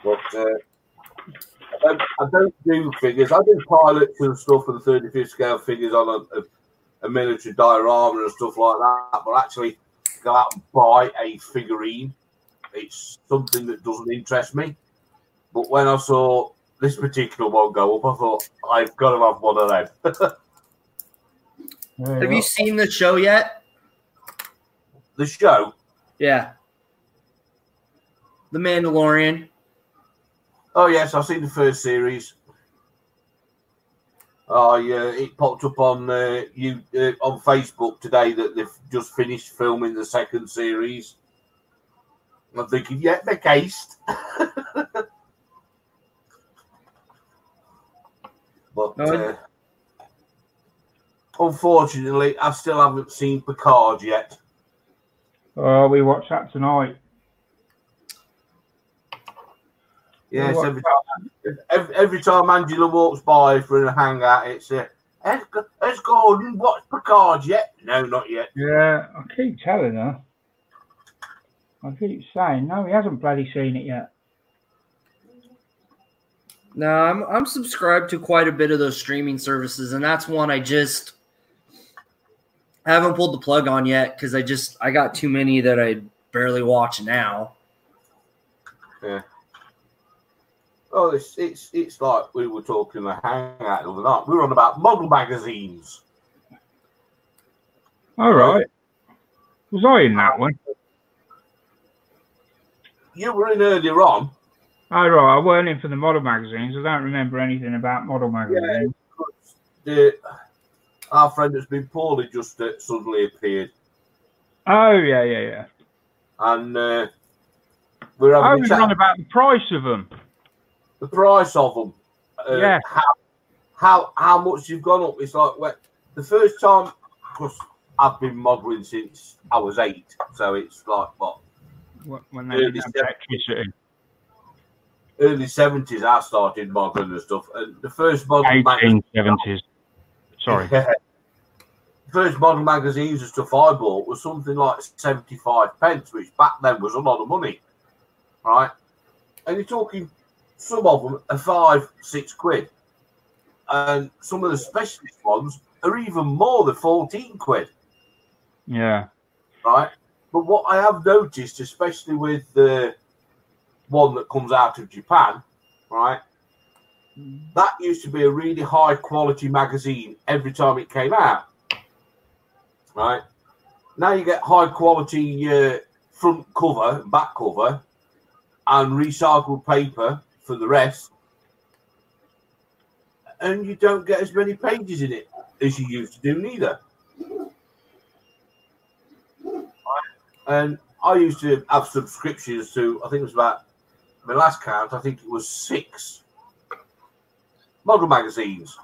But uh, I, don't, I don't do figures. I do pilots and stuff and 35th scale figures on a, a, a military diorama and stuff like that. But actually, go out and buy a figurine, it's something that doesn't interest me. But when I saw this particular one go up, I thought I've got to have one of them. Have you seen the show yet? the show, Yeah. The Mandalorian. Oh yes, I've seen the first series. Oh yeah, it popped up on uh, you uh, on Facebook today that they've just finished filming the second series. I'm thinking, yeah, they're cased. but No, uh, unfortunately, I still haven't seen Picard yet. Oh, we watch that tonight. Yes, every time, every, every time Angela walks by for a hangout, it's uh, has, has Gordon watched Picard yet? No, not yet. Yeah, I keep telling her. I keep saying, no, he hasn't bloody seen it yet. No, I'm I'm subscribed to quite a bit of those streaming services, and that's one I just haven't pulled the plug on yet because I just I got too many that I barely watch now. Oh, it's it's it's like we were talking the hangout the other night. We were on about model magazines. All right. Was I in that one? You were in earlier on. Oh, right. I weren't in for the model magazines. I don't remember anything about model magazines. The, our friend that's been poorly just uh, suddenly appeared, Oh, yeah, yeah, yeah. and uh, we're I having a was on about the price of them. The price of them. Uh, Yeah. How, how how much you've gone up? It's like well, the first time, because I've been modelling since I was eight, so it's like what When they Early seventies. early seventies. I started modelling and stuff, and the first model mag- 1870s. Sorry. First model magazines and stuff I bought was something like 75 pence, which back then was a lot of money, right? And you're talking, some of them are five, six quid. And some of the specialist ones are even more than 14 quid, Yeah. right? But what I have noticed, especially with the one that comes out of Japan, right? That used to be a really high quality magazine every time it came out, right? Now you get high quality uh, front cover, back cover, and recycled paper for the rest, and you don't get as many pages in it as you used to do, neither. And I used to have subscriptions to, I think it was about my last count, I think it was six model magazines.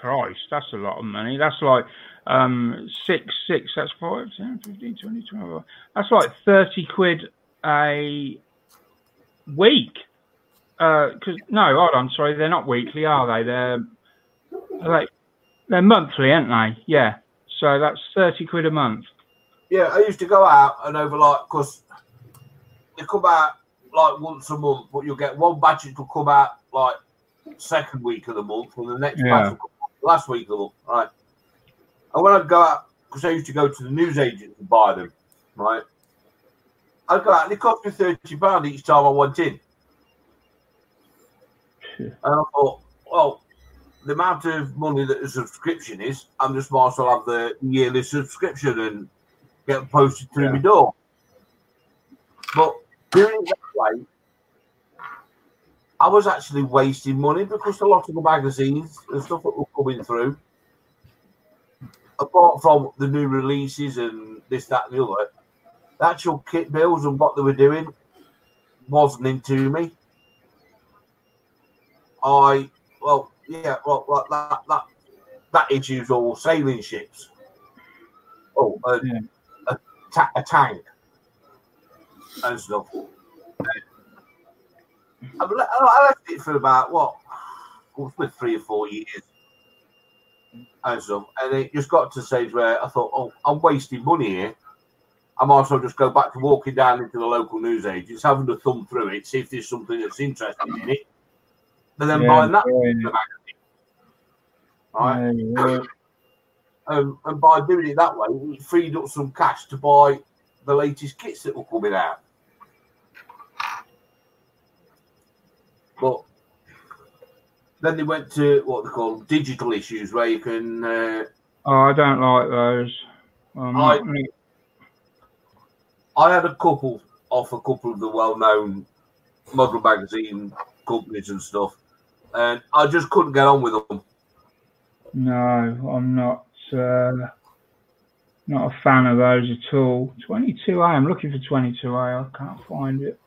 Christ, that's a lot of money. That's like um, six, six, that's five, 10, 15, 20, 25. That's like 30 quid a week. Uh, because, no, hold on, sorry, they're not weekly, are they? They're like, they're monthly, aren't they? Yeah. So that's 30 quid a month. Yeah, I used to go out and over like because they come out like once a month, but you'll get one batch that will come out like second week of the month, and the next Yeah. batch will come out last week of the month, right? And when I'd go out, because I used to go to the newsagent and buy them, right? I'd go out and it cost me thirty pound each time I went in, and I thought, well, the amount of money that a subscription is, I'm just might as well have the yearly subscription and get posted through Yeah. my door. But doing it that way, I was actually wasting money because a lot of the magazines and stuff that were coming through, apart from the new releases and this, that, and the other, the actual kit bills and what they were doing wasn't into me. I, well, yeah, well, well that that that issue's all sailing ships. Oh, uh, Yeah. a, ta- a tank and stuff. I, le- I left it for about what, for three or four years and stuff, and it just got to the stage where I thought, oh, I'm wasting money here. I might as well just go back to walking down into the local news agents, having a thumb through it, see if there's something that's interesting in it, and then Yeah, buying that. yeah, Right? yeah. Um, and by doing it that way, it freed up some cash to buy the latest kits that were coming out. But then they went to what they call digital issues, where you can. Uh, Oh, I don't like those. I'm I- not- I had a couple off a couple of the well-known model magazine companies and stuff, and I just couldn't get on with them. no, I'm not. Uh, not a fan of those at all. 22A. I'm looking for 22A. I can't find it.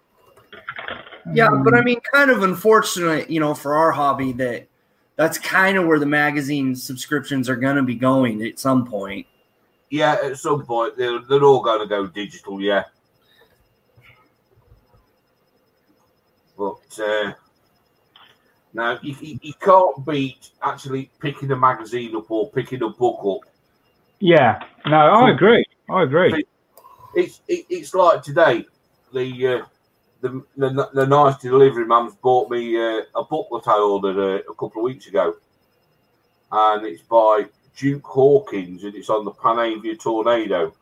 Yeah, but I Um, mean, kind of unfortunate, you know, for our hobby that that's kind of where the magazine subscriptions are going to be going at some point. Yeah, at some point they're, they're all going to go digital. Yeah, but uh, now you, you, can't beat actually picking a magazine up or picking a book up. yeah. No, I agree. I agree. It's it, it's like today. The uh, the, the the nice delivery man's bought me uh, a book that I ordered uh, a couple of weeks ago, and it's by Duke Hawkins, and it's on the Panavia Tornado,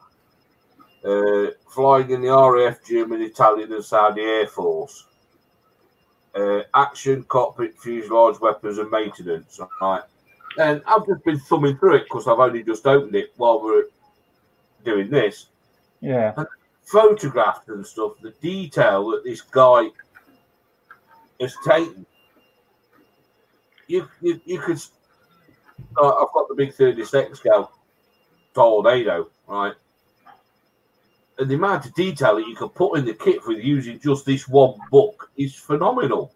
uh, flying in the RAF, German, Italian, and Saudi Air Force. Uh, action, cockpit, fuselage, weapons, and maintenance. Right, and I've just been thumbing through it because I've only just opened it while we're doing this Yeah. photographed and stuff, the detail that this guy has taken, you you, you could. Uh, I've got the big 36 scale tornado, right? And the amount of detail that you can put in the kit with using just this one book is phenomenal.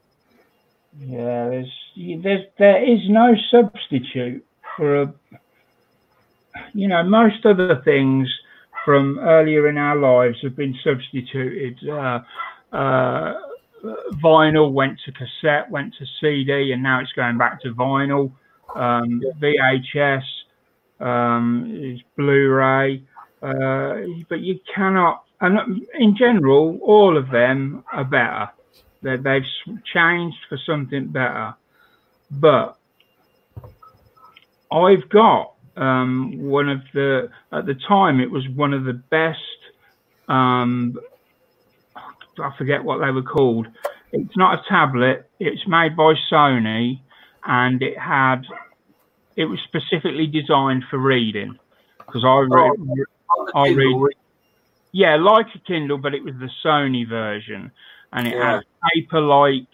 Yeah, there's there's there is no substitute for a you know most other things from earlier in our lives have been substituted. Uh, uh, vinyl went to cassette, went to CD, and now it's going back to vinyl. Um, VHS um, is Blu-ray, uh, but you cannot. And in general, all of them are better. They, they've changed for something better. But I've got um, one of the, at the time, it was one of the best, um, I forget what they were called. It's not a tablet, it's made by Sony, and it had, it was specifically designed for reading. Because I read, On the I'll Kindle, read- yeah, like a Kindle, but it was the Sony version, and it Yeah. had paper-like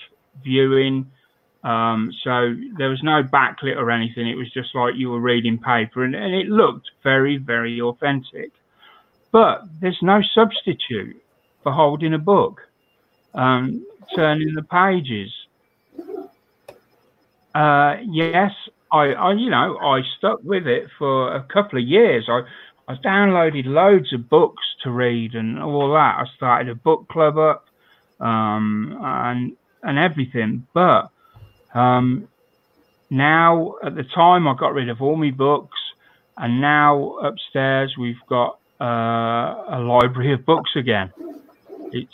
viewing. Um, so there was no backlit or anything. It was just like you were reading paper, and, and it looked very, very authentic. But there's no substitute for holding a book, um, turning the pages. Uh, yes, I, I, you know, I stuck with it for a couple of years. I, I downloaded loads of books to read and all that. I started a book club up, um, and and everything. But um, now, at the time, I got rid of all my books, and now upstairs we've got uh, a library of books again. It's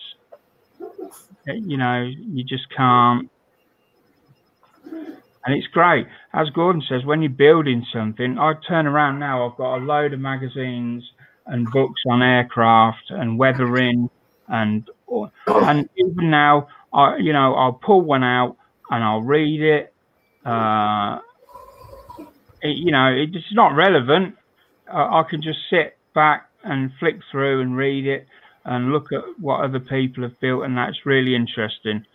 you know you just can't and it's great. As Gordon says, when you're building something, I turn around now. I've got a load of magazines and books on aircraft and weathering, and and even now, I you know I'll pull one out and I'll read it. Uh, it you know it's not relevant. I, I can just sit back and flick through and read it and look at what other people have built, and that's really interesting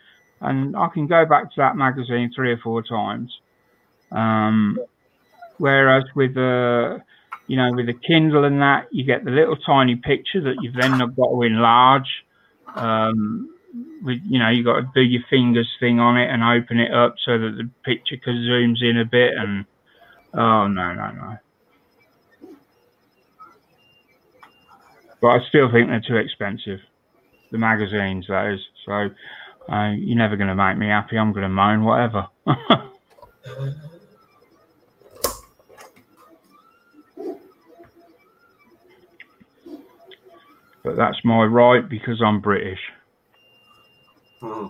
and I can go back to that magazine three or four times. Um, whereas with a, you know, with a Kindle and that, you get the little tiny picture that you've then got to enlarge. Um, with you know you got to do your fingers thing on it and open it up so that the picture can zooms in a bit and oh no no no. But I still think they're too expensive. The magazines, that is. So uh, you're never going to make me happy. I'm going to moan, whatever. but that's my right because I'm British. Hmm.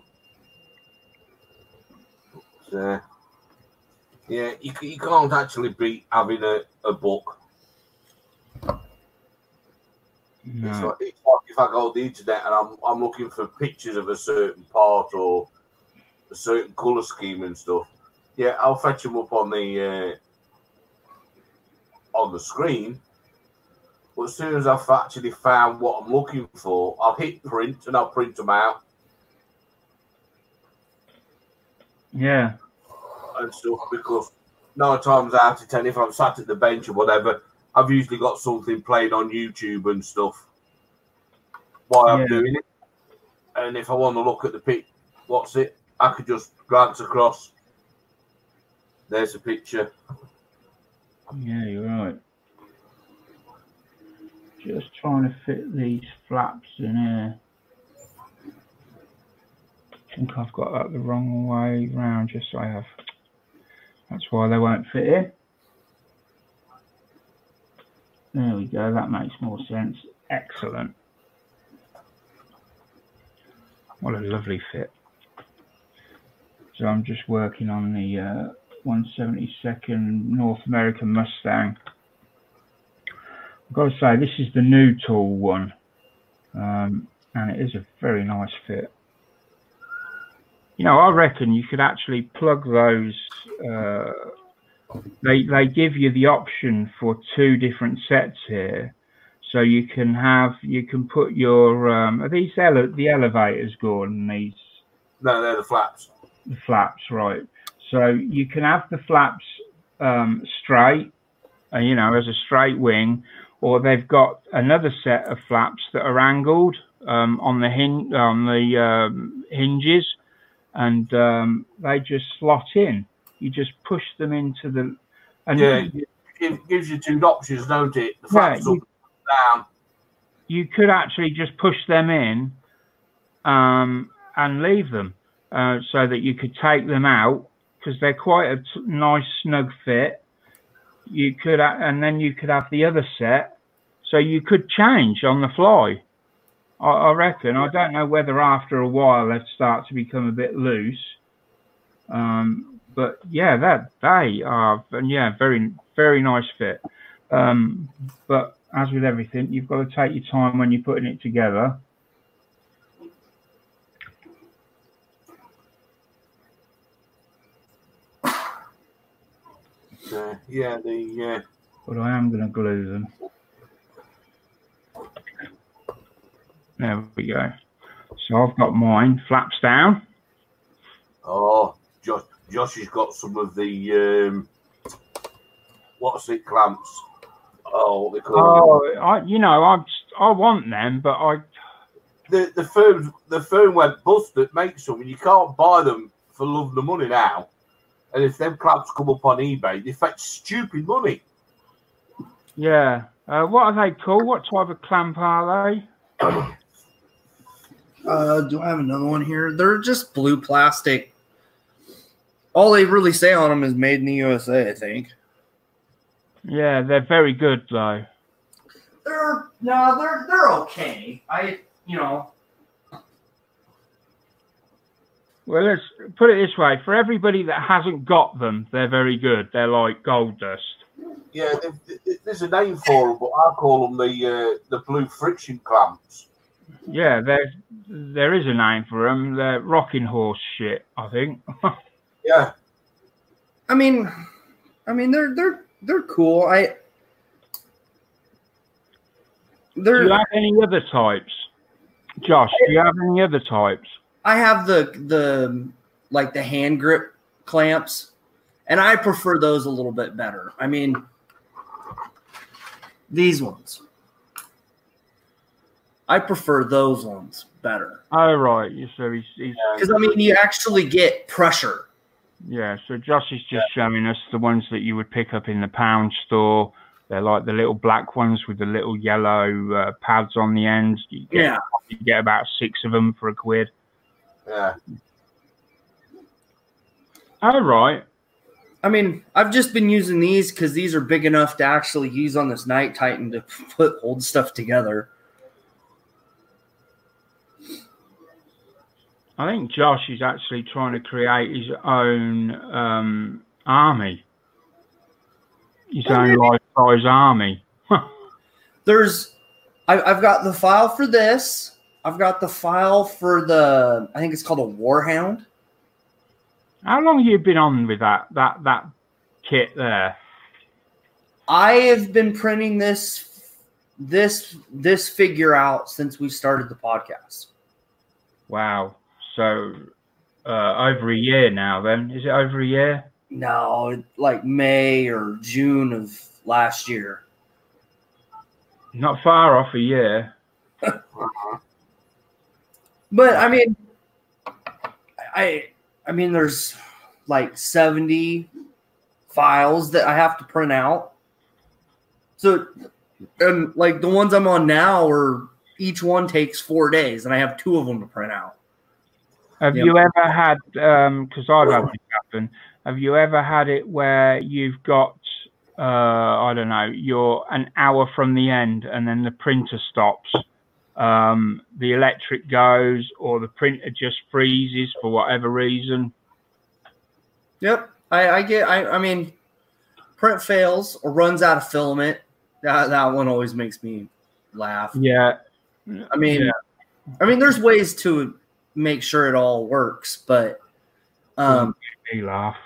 Yeah, you, you can't actually beat having a, a book. No. It's, like, it's like if I go on the internet and I'm, I'm looking for pictures of a certain part or a certain colour scheme and stuff. Yeah, I'll fetch them up on the uh, on the screen. But as soon as I've actually found what I'm looking for, I'll hit print and I'll print them out Yeah. and stuff because nine times out of ten, if I'm sat at the bench or whatever, I've usually got something playing on YouTube and stuff while I'm doing it. And if I want to look at the pic, what's it? I could just glance across. There's a picture. Yeah, you're right. Just trying to fit these flaps in here. I think I've got that the wrong way round, just so I have. That's why they won't fit in. There we go, that makes more sense. Excellent. What a lovely fit. So I'm just working on the uh, 172nd North American Mustang. I've got to say, this is the new tool one, um, and it is a very nice fit. You know, I reckon you could actually plug those. Uh, they they give you the option for two different sets here, so you can have you can put your um, are these ele- the elevators, Gordon? These No, they're the flaps. the flaps, right? So you can have the flaps um, straight, uh, you know, as a straight wing, or they've got another set of flaps that are angled um, on the hin- on the um, hinges, and um, they just slot in. You just push them into the and Yeah. It gives you two options, don't it? The Yeah, flaps you- down. you could actually just push them in um, and leave them uh, so that you could take them out because they're quite a t- nice snug fit. You could, and then you could have the other set, so you could change on the fly. I, I reckon. I don't know whether after a while they start to become a bit loose. Um, but yeah, that they are, and yeah, very very nice fit. Um, but as with everything, you've got to take your time when you're putting it together. Uh, yeah, the uh, But I am going to glue them. There we go. So I've got mine flaps down. oh, Josh, Josh has got some of the um, what's it clamps? Oh, what they call them? Oh, I, you know, I I want them, but I the the firm the firm went bust that makes them, and you can't buy them for love of the money now. And if them clamps come up on eBay, they fetch stupid money. yeah. Uh, what are they called? What type of clamp are they? Uh, do I have another one here? They're just blue plastic. All they really say on them is "Made in the USA." I think. Yeah, they're very good though. They're no, they're they're okay. I you know Well, let's put it this way: for everybody that hasn't got them, they're very good. They're like gold dust. Yeah, they- they- there's a name for them, but I call them the uh, the blue friction clamps. Yeah, there there is a name for them. They're rocking horse shit, I think. Yeah, I mean, I mean they're they're they're cool. I do they're you have any other types, Josh? Do you have any other types? I have the the like the hand grip clamps, and I prefer those a little bit better. I mean, these ones. I prefer those ones better Oh right, you so he's, he's because I mean you actually get pressure. yeah. So Josh is just showing us the ones that you would pick up in the pound store. They're like the little black ones with the little yellow uh, pads on the end. You get, Yeah. you get about six of them for a quid. Yeah. Oh right, I mean, I've just been using these because these are big enough to actually use on this Knight Titan to put hold stuff together. I think Josh is actually trying to create his own um, army, his own life-size army. There's, I, I've got the file for this. I've got the file for the, I think it's called a Warhound. How long have you been on with that that that kit there? I have been printing this, this, this figure out since we started the podcast. Wow. So uh, over a year now. Then is it over a year? No, like May or June of last year. Not far off a year. But I mean, I I mean, there's like 70 files that I have to print out. So, and like the ones I'm on now are each one takes four days, and I have two of them to print out. Have Yeah. you ever had? Because I've had this happen. Have you ever had it where you've got? Uh, I don't know. You're an hour from the end, and then the printer stops. Um, the electric goes, or the printer just freezes for whatever reason. Yep, I, I get. I, I mean, print fails or runs out of filament. That that one always makes me laugh. Yeah. I mean, Yeah. I mean, there's ways to make sure it all works, but um, laugh.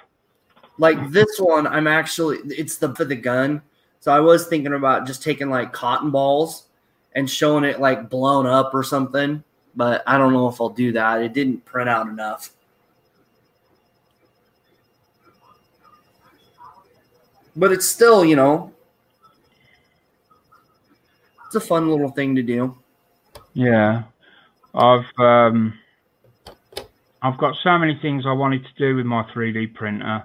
like this one, I'm actually it's the for the gun. So I was thinking about just taking like cotton balls and showing it like blown up or something, but I don't know if I'll do that. It didn't print out enough. But it's still, you know, it's a fun little thing to do. Yeah, I've um, I've got so many things I wanted to do with my 3D printer,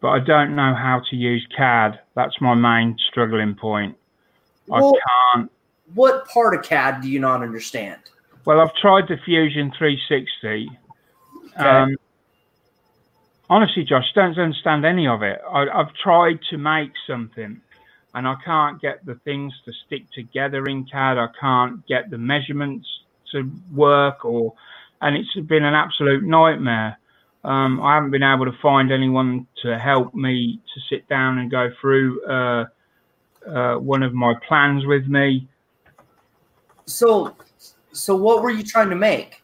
but I don't know how to use CAD. That's my main struggling point. Well- I can't. What part of CAD do you not understand? Well, I've tried the Fusion 360. Okay. Um, honestly, Josh, don't understand any of it. I, I've tried to make something, and I can't get the things to stick together in CAD. I can't get the measurements to work, or and it's been an absolute nightmare. Um, I haven't been able to find anyone to help me to sit down and go through uh, uh, one of my plans with me. So, so what were you trying to make?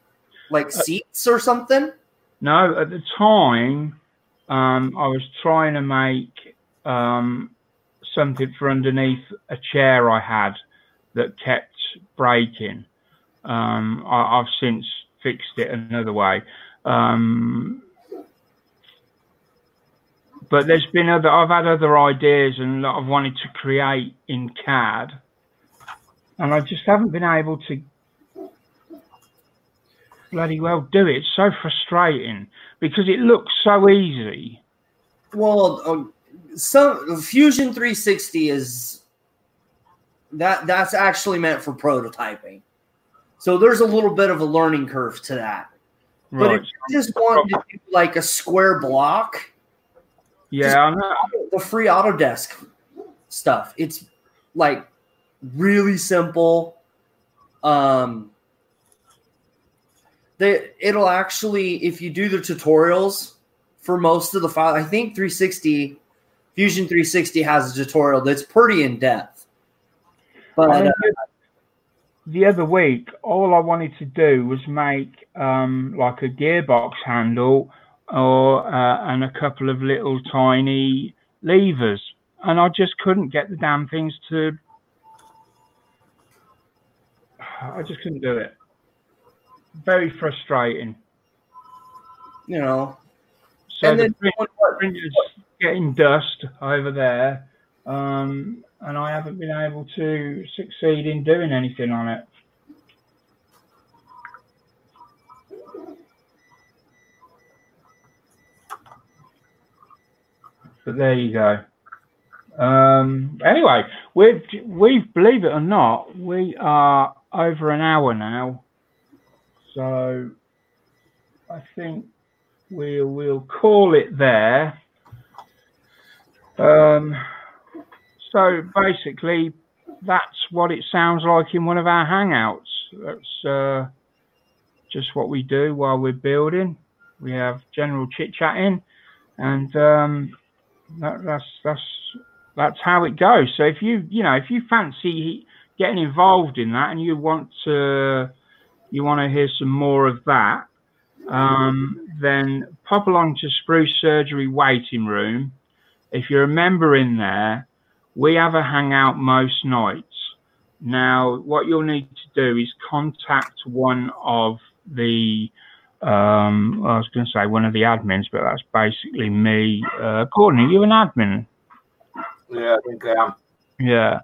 Like seats or something? No, at the time, um, I was trying to make um, something for underneath a chair I had that kept breaking. Um, I, I've since fixed it another way. Um, but there's been other, I've had other ideas and that I've wanted to create in CAD, and I just haven't been able to bloody well do it. It's so frustrating because it looks so easy. Well, um, some Fusion 360 is that that's actually meant for prototyping. So there's a little bit of a learning curve to that. But Right. if you just want to do like a square block, Yeah, the free Autodesk stuff, it's like really simple. Um, they it'll actually if you do the tutorials for most of the file, I think 360 Fusion 360 has a tutorial that's pretty in depth. But uh, the other week, all I wanted to do was make um, like a gearbox handle or uh, and a couple of little tiny levers, and I just couldn't get the damn things to. I just couldn't do it. Very frustrating. you know, So and the then print- what- what- printer's getting dust over there, um, and I haven't been able to succeed in doing anything on it. But there you go. Um, anyway, we've we believe it or not, we are over an hour now, so I think we will call it there. Um, so basically, that's what it sounds like in one of our hangouts. That's uh, just what we do while we're building. We have general chit chatting, and um, that, that's that's that's how it goes. So if you you know if you fancy getting involved in that and you want to you want to hear some more of that, um, then pop along to Spruce Surgery Waiting Room. If you're a member in there, we have a hangout most nights. Now, what you'll need to do is contact one of the um, I was going to say one of the admins, but that's basically me. Uh, Gordon, are you an admin? Yeah, I think I am. Yeah.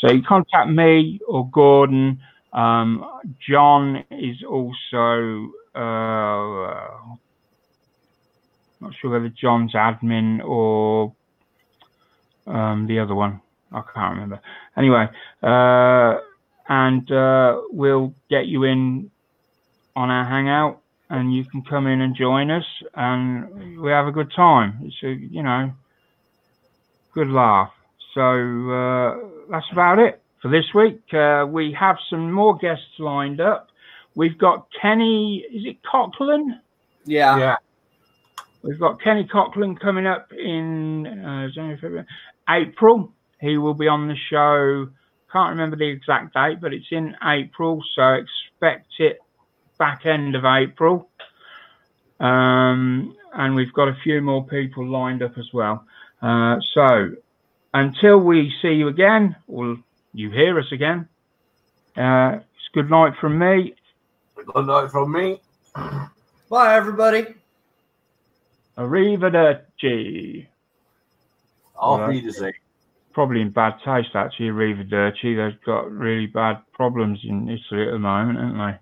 So you contact me or Gordon. Um, John is also uh, not sure whether John's admin or um, the other one. I can't remember. Anyway, uh, and uh, we'll get you in on our hangout, and you can come in and join us, and we have a good time. It's a you know good laugh. So uh, that's about it for this week. Uh, we have some more guests lined up. We've got Kenny. Is it Coughlin? Yeah. Yeah. We've got Kenny Coughlin coming up in uh, January, February, April. He will be on the show. Can't remember the exact date, but it's in April, so expect it back end of April. Um, and we've got a few more people lined up as well. Uh, so until we see you again, or you hear us again, uh, it's good night from me. Good night from me. Bye, everybody. Arrivederci. Auf Right. Wiedersehen. Probably in bad taste, actually, Arrivederci. They've got really bad problems in Italy at the moment, haven't they?